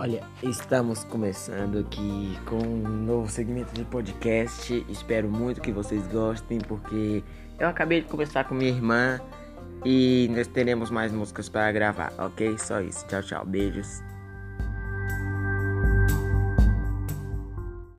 Olha, estamos começando aqui com um novo segmento de podcast. Espero muito que vocês gostem, porque eu acabei de conversar com minha irmã e nós teremos mais músicas para gravar, ok? Só isso. Tchau, tchau. Beijos.